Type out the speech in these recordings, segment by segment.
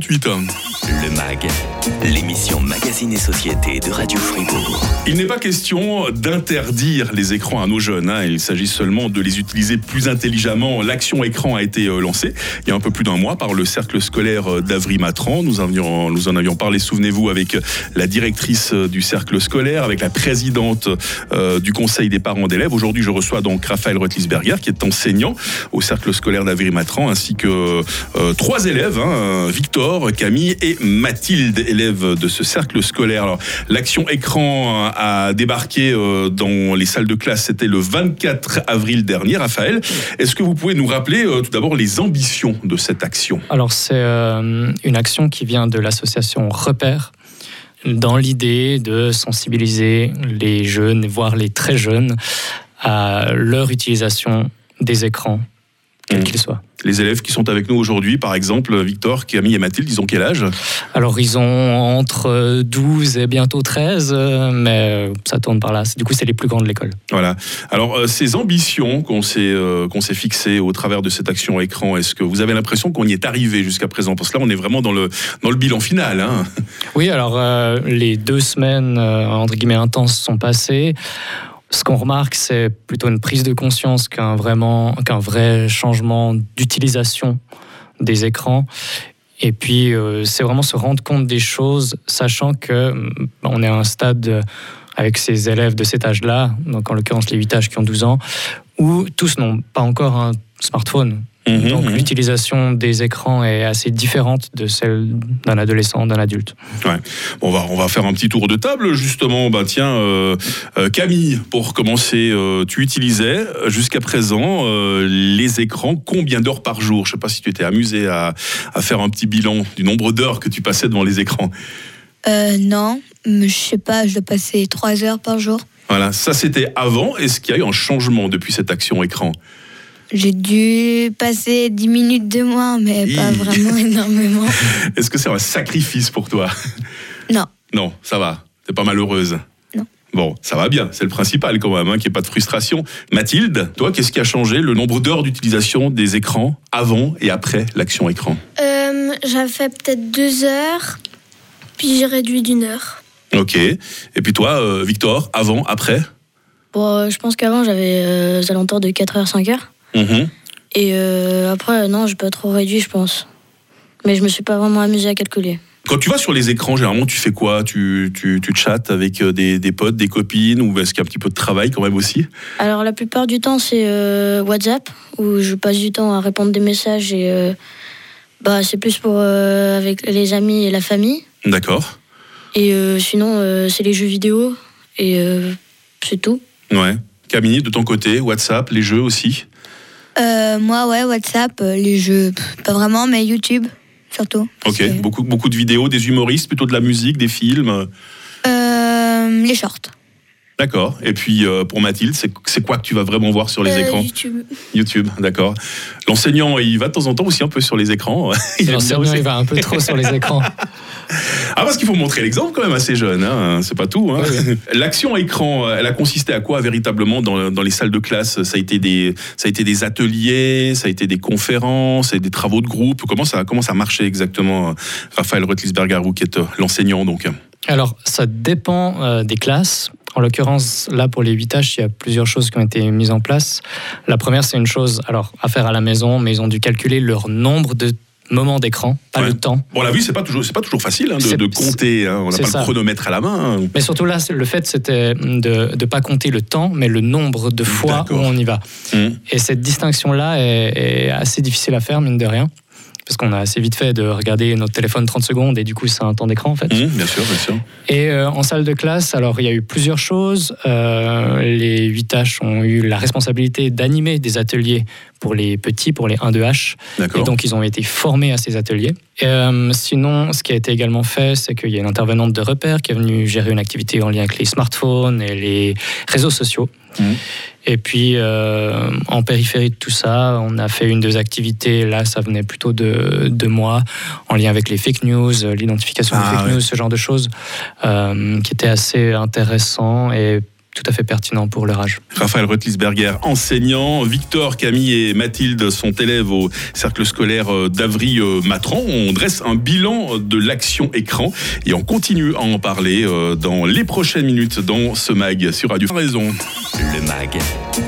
8 ans. Le MAG, l'émission Magazine et Société de Radio Fribourg. Il n'est pas question d'interdire les écrans à nos jeunes. hein. Il s'agit seulement de les utiliser plus intelligemment. L'action écran a été euh, lancée il y a un peu plus d'un mois par le cercle scolaire euh, d'Avry-Matran. Nous, avions- nous en avions parlé, souvenez-vous, avec la directrice euh, du cercle scolaire, avec la présidente euh, du conseil des parents d'élèves. Aujourd'hui, je reçois donc Raphaël Rotlisberger, qui est enseignant au cercle scolaire d'Avry-Matran, ainsi que euh, trois élèves, hein, Victor, Camille et Mathilde, élèves de ce cercle scolaire. L'action écran a débarqué euh, dans les salles de classe, c'était le 24 avril dernier. Raphaël, est-ce que vous pouvez nous rappeler euh, tout d'abord les ambitions de cette action? Alors c'est euh, une action qui vient de l'association Repère dans l'idée de sensibiliser les jeunes, voire les très jeunes, à leur utilisation des écrans, quels Mhm. qu'ils soient. Les élèves qui sont avec nous aujourd'hui, par exemple, Victor, Camille et Mathilde, ils ont quel âge? Alors ils ont entre euh, 12 et bientôt 13, euh, mais euh, ça tourne par là. Du coup c'est les plus grands de l'école. Voilà. Alors, euh, ces ambitions qu'on s'est euh, qu'on s'est fixées au travers de cette action écran, est-ce que vous avez l'impression qu'on y est arrivé jusqu'à présent? Parce que là, on est vraiment dans le, dans le bilan final. hein. Oui, alors euh, les deux semaines euh, entre guillemets intenses sont passées. Ce qu'on remarque, c'est plutôt une prise de conscience qu'un vrai changement d'utilisation des écrans. Et puis, euh, c'est vraiment se rendre compte des choses, sachant que mm, on est à un stade euh, avec ces élèves de cet âge-là, donc en l'occurrence les 8 âges qui ont 12 ans, où tous n'ont pas encore un smartphone. Donc Mhm. l'utilisation des écrans est assez différente de celle d'un adolescent, d'un adulte. Bon, on, va, on va faire un petit tour de table, justement. Bah, tiens, euh, euh, Camille, pour commencer, euh, tu utilisais jusqu'à présent euh, les écrans combien d'heures par jour? Je sais pas si tu t'es amusé à, à faire un petit bilan du nombre d'heures que tu passais devant les écrans. Euh, non, je sais pas, je dois passer 3 heures par jour. Voilà, ça c'était avant. Est-ce qu'il y a eu un changement depuis cette action écran? J'ai dû passer 10 minutes de moins, mais pas vraiment énormément. Est-ce que c'est un sacrifice pour toi? Non. Non, ça va. T'es pas malheureuse Non. Bon, ça va bien. C'est le principal quand même, hein, qu'il n'y ait pas de frustration. Mathilde, toi, qu'est-ce qui a changé? Le nombre d'heures d'utilisation des écrans avant et après l'action écran? Euh, J'avais fait peut-être deux heures, puis j'ai réduit d'une heure. Ok. Et puis toi, euh, Victor, avant, après? Bon, euh, je pense qu'avant, j'avais euh, aux alentours de 4h, 5h. Mhm. Et euh, après, euh, non, j'ai pas trop réduit, je pense. Mais je me suis pas vraiment amusé à calculer. Quand tu vas sur les écrans, généralement, tu fais quoi? Tu, tu, tu chattes avec euh, des, des potes, des copines Ou est-ce qu'il y a un petit peu de travail quand même aussi? Alors, la plupart du temps, c'est euh, WhatsApp, où je passe du temps à répondre des messages et euh, bah, c'est plus pour avec les amis et la famille. D'accord. Et sinon, c'est les jeux vidéo et c'est tout. Ouais. Camille, de ton côté, WhatsApp, les jeux aussi? Euh, moi, ouais, WhatsApp, euh, les jeux, pas vraiment, mais YouTube, surtout. Ok. Beaucoup, beaucoup de vidéos, des humoristes, plutôt de la musique, des films Euh, les shorts. D'accord. Et puis euh, pour Mathilde, c'est quoi que tu vas vraiment voir sur les Euh, écrans YouTube. YouTube, d'accord. L'enseignant, il va de temps en temps aussi un peu sur les écrans. L'enseignant, il va un peu trop sur les écrans. Ah, parce qu'il faut montrer l'exemple quand même à ces jeunes, hein. c'est pas tout. hein. L'action écran, euh, elle a consisté à quoi véritablement dans, dans les salles de classe? Ça a, été des, ça a été des ateliers, ça a été des conférences, et des travaux de groupe? Comment ça, comment ça marchait exactement, Raphaël Rotlisberger, vous qui êtes euh, l'enseignant donc? Alors, ça dépend euh, des classes. En l'occurrence, là, pour les 8 âges, il y a plusieurs choses qui ont été mises en place. La première, c'est une chose alors, à faire à la maison, mais ils ont dû calculer leur nombre de moments d'écran, pas Ouais. le temps. Bon, la vue, c'est pas toujours, c'est pas toujours facile hein, de, compter. hein. On n'a pas ça. le chronomètre à la main. hein. Mais surtout là, le fait, c'était de ne pas compter le temps, mais le nombre de fois où on y va. Hum. Et cette distinction-là est, est assez difficile à faire, mine de rien. Parce qu'on a assez vite fait de regarder notre téléphone 30 secondes et du coup, c'est un temps d'écran en fait. Hum, bien sûr, bien sûr. Et euh, en salle de classe, alors il y a eu plusieurs choses. Euh, les 8H ont eu la responsabilité d'animer des ateliers pour les petits, pour les 1-2H. Et D'accord. donc ils ont été formés à ces ateliers. Euh, sinon, ce qui a été également fait, c'est qu'il y a une intervenante de repère qui est venue gérer une activité en lien avec les smartphones et les réseaux sociaux. Mhm. Et puis, euh, en périphérie de tout ça, on a fait une deux activités. Là, ça venait plutôt de, de moi, en lien avec les fake news, l'identification Ah, des fake ouais. news, ce genre de choses, euh, qui était assez intéressant et tout à fait pertinent pour leur âge. Raphaël Rutlisberger, enseignant. Victor, Camille et Mathilde sont élèves au cercle scolaire euh, d'Avry-Matran. On dresse un bilan de l'action écran et on continue à en parler euh, dans les prochaines minutes dans ce mag sur Radio Raison. Le MAG,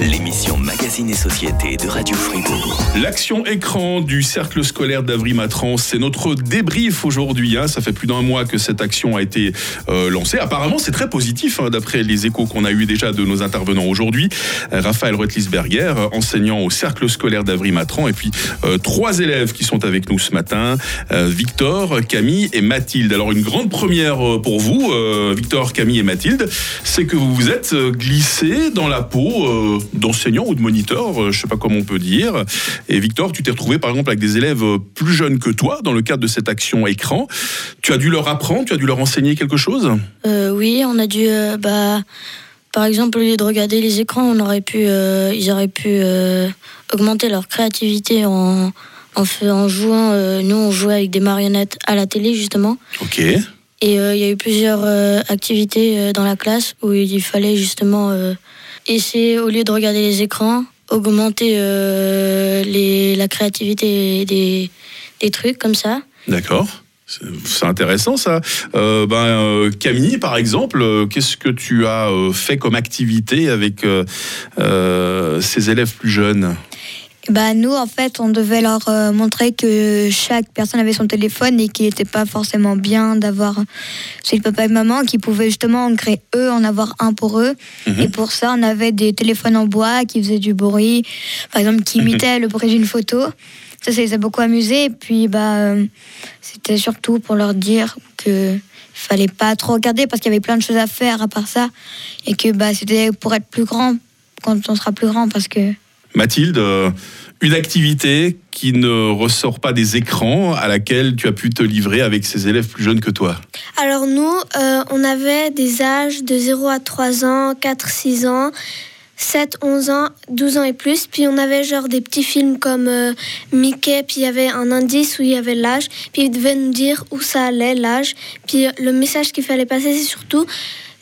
l'émission Magazine et Société de Radio Fribourg. L'action écran du cercle scolaire d'Avry-Matran, c'est notre débrief aujourd'hui. hein. Ça fait plus d'un mois que cette action a été euh, lancée. Apparemment, c'est très positif, hein, d'après les échos qu'on a eu déjà de nos intervenants aujourd'hui. Euh, Raphaël Rutlisberger, euh, enseignant au cercle scolaire d'Avry-Matran, et puis euh, trois élèves qui sont avec nous ce matin, Victor, Camille et Mathilde. Alors, une grande première pour vous, Victor, Camille et Mathilde, c'est que vous vous êtes glissés dans la peau d'enseignants ou de moniteurs, euh, je sais pas comment on peut dire. Et Victor, tu t'es retrouvé par exemple avec des élèves euh, plus jeunes que toi dans le cadre de cette action écran. Tu as dû leur apprendre, tu as dû leur enseigner quelque chose? Euh, oui, on a dû, euh, bah, par exemple, au lieu de regarder les écrans, on aurait pu, euh, ils auraient pu euh, augmenter leur créativité en, en, jouant. euh, nous, on jouait avec des marionnettes à la télé, justement. Ok. Et euh, il y a eu plusieurs euh, activités euh, dans la classe où il fallait justement euh, essayer, au lieu de regarder les écrans, augmenter euh, les, la créativité des, des trucs comme ça. D'accord. C'est- intéressant ça. Euh, ben, euh, Camille, par exemple, euh, qu'est-ce que tu as euh, fait comme activité avec ces élèves plus jeunes? Bah, nous, en fait, on devait leur euh, montrer que chaque personne avait son téléphone et qu'il n'était pas forcément bien d'avoir celui de papa et maman, qu'ils pouvaient justement en créer eux, en avoir un pour eux. Mhm. Et pour ça, on avait des téléphones en bois qui faisaient du bruit, par exemple, qui imitaient le bruit d'une photo. Ça, ça les a beaucoup amusés. Et puis, bah, euh, c'était surtout pour leur dire que fallait pas trop regarder parce qu'il y avait plein de choses à faire à part ça. Et que bah, c'était pour être plus grand quand on sera plus grand parce que Mathilde, euh, une activité qui ne ressort pas des écrans à laquelle tu as pu te livrer avec ces élèves plus jeunes que toi. Alors nous, euh, on avait des âges de 0 à 3 ans, 4, 6 ans, 7, 11 ans, 12 ans et plus. Puis on avait genre des petits films comme euh, Mickey, puis il y avait un indice où il y avait l'âge. Puis ils devaient nous dire où ça allait, l'âge. Puis le message qu'il fallait passer, c'est surtout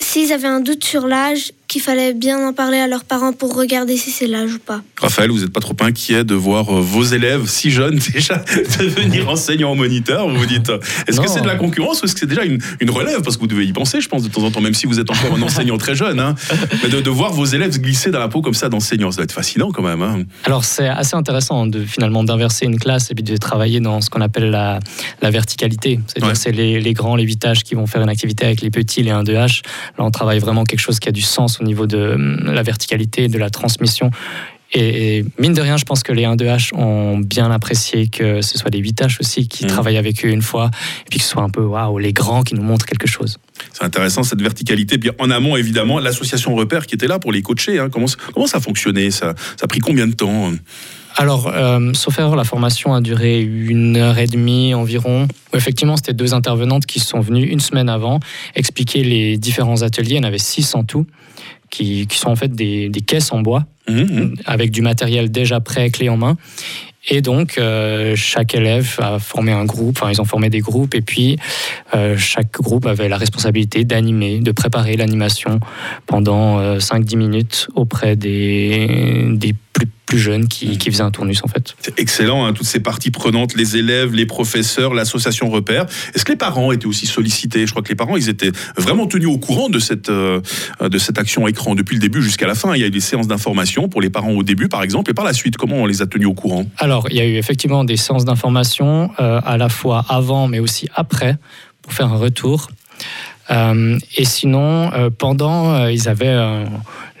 s'ils avaient un doute sur l'âge, qu'il fallait bien en parler à leurs parents pour regarder si c'est l'âge ou pas. Raphaël, vous n'êtes pas trop inquiet de voir euh, vos élèves si jeunes déjà devenir enseignants moniteur Vous vous dites, euh, est-ce que c'est de la concurrence ou est-ce que c'est déjà une, une relève? Parce que vous devez y penser, je pense, de temps en temps, même si vous êtes encore un enseignant très jeune. hein. Mais de, de voir vos élèves glisser dans la peau comme ça d'enseignants, ça doit être fascinant quand même. hein. Alors c'est assez intéressant de finalement d'inverser une classe et puis de travailler dans ce qu'on appelle la, la verticalité. C'est-à-dire Ouais. c'est les, les grands, les 8 H qui vont faire une activité avec les petits, les 1, 2 H. Là on travaille vraiment quelque chose qui a du sens au niveau de hum, la verticalité, de la transmission. Et, et mine de rien, je pense que les 1-2H ont bien apprécié que ce soit les 8H aussi qui Mhm. travaillent avec eux une fois, et puis que ce soit un peu waouh, les grands qui nous montrent quelque chose. C'est intéressant cette verticalité. Puis en amont, évidemment, l'association Repère qui était là pour les coacher. hein. Comment, comment ça a fonctionné? Ça, ça a pris combien de temps? Alors, euh, sauf erreur, la formation a duré une heure et demie environ. Effectivement, c'était deux intervenantes qui sont venues une semaine avant expliquer les différents ateliers. Il y en avait six en tout, qui, qui sont en fait des, des caisses en bois Hum, hum. avec du matériel déjà prêt, clé en main. Et donc, euh, chaque élève a formé un groupe, enfin, ils ont formé des groupes, et puis euh, chaque groupe avait la responsabilité d'animer, de préparer l'animation pendant euh, 5-10 minutes auprès des, des plus, plus jeunes qui, qui faisaient un tournus, en fait. C'est excellent, hein, toutes ces parties prenantes, les élèves, les professeurs, l'association Repère. Est-ce que les parents étaient aussi sollicités? Je crois que les parents, ils étaient vraiment tenus au courant de cette, euh, de cette action écran depuis le début jusqu'à la fin. Il y a eu des séances d'information pour les parents au début, par exemple, et par la suite, comment on les a tenus au courant? Alors, il y a eu effectivement des séances d'information, euh, à la fois avant, mais aussi après, pour faire un retour. Euh, et sinon, euh, pendant, euh, ils avaient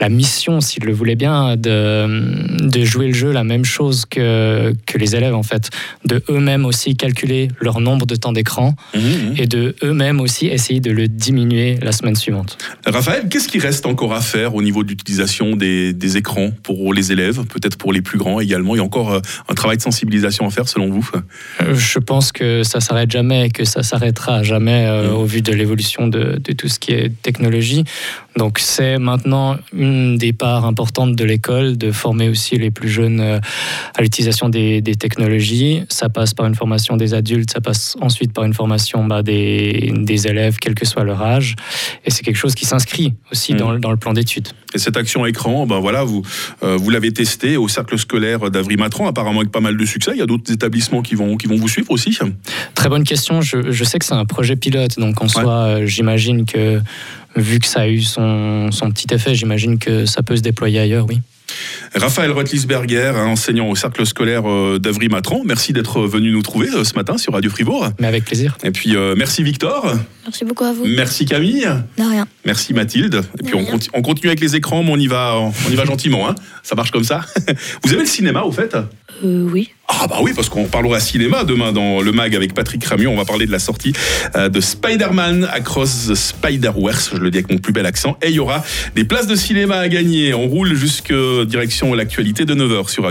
la mission, s'ils le voulaient bien, de, de jouer le jeu la même chose que, que les élèves, en fait. De eux-mêmes aussi calculer leur nombre de temps d'écran et de eux-mêmes aussi essayer de le diminuer la semaine suivante. Raphaël, qu'est-ce qui reste encore à faire au niveau de l'utilisation des, des écrans pour les élèves, peut-être pour les plus grands également? Il y a encore un travail de sensibilisation à faire selon vous? Je pense que ça s'arrête jamais et que ça s'arrêtera jamais euh, Mhm. au vu de l'évolution de, de, de, tout ce qui est technologie. Donc c'est maintenant une des parts importantes de l'école de former aussi les plus jeunes euh, à l'utilisation des, des, technologies. Ça passe par une formation des adultes, ça passe ensuite par une formation bah, des, des, élèves, quel que soit leur âge. Et c'est quelque chose qui s'inscrit aussi mmh. dans, dans, le plan d'études. Et cette action écran, ben voilà, vous, euh, vous l'avez testé au cercle scolaire d'Avry-Matran, apparemment avec pas mal de succès. Il y a d'autres établissements qui vont, qui vont vous suivre aussi Très bonne question. Je, je sais que c'est un projet pilote, donc en ouais. soi, euh, j'imagine que vu que ça a eu son, son petit effet, j'imagine que ça peut se déployer ailleurs, oui. Raphaël Rotlisberger, enseignant au cercle scolaire euh, d'Avry-Matran, merci d'être venu nous trouver euh, ce matin sur Radio Fribourg. Mais avec plaisir. Et puis euh, merci Victor. Merci beaucoup à vous. Merci Camille. De rien. Merci Mathilde. Et puis on continue, on continue, avec les écrans, mais on y va, on y va gentiment. Hein. Ça marche comme ça. Vous avez le cinéma au fait? Euh, Oui. Ah bah oui, parce qu'on parlera cinéma demain dans le mag avec Patrick Ramion. On va parler de la sortie de Spider-Man Across the Spider-Verse, je le dis avec mon plus bel accent. Et il y aura des places de cinéma à gagner. On roule jusque direction l'actualité de 9h sur Radio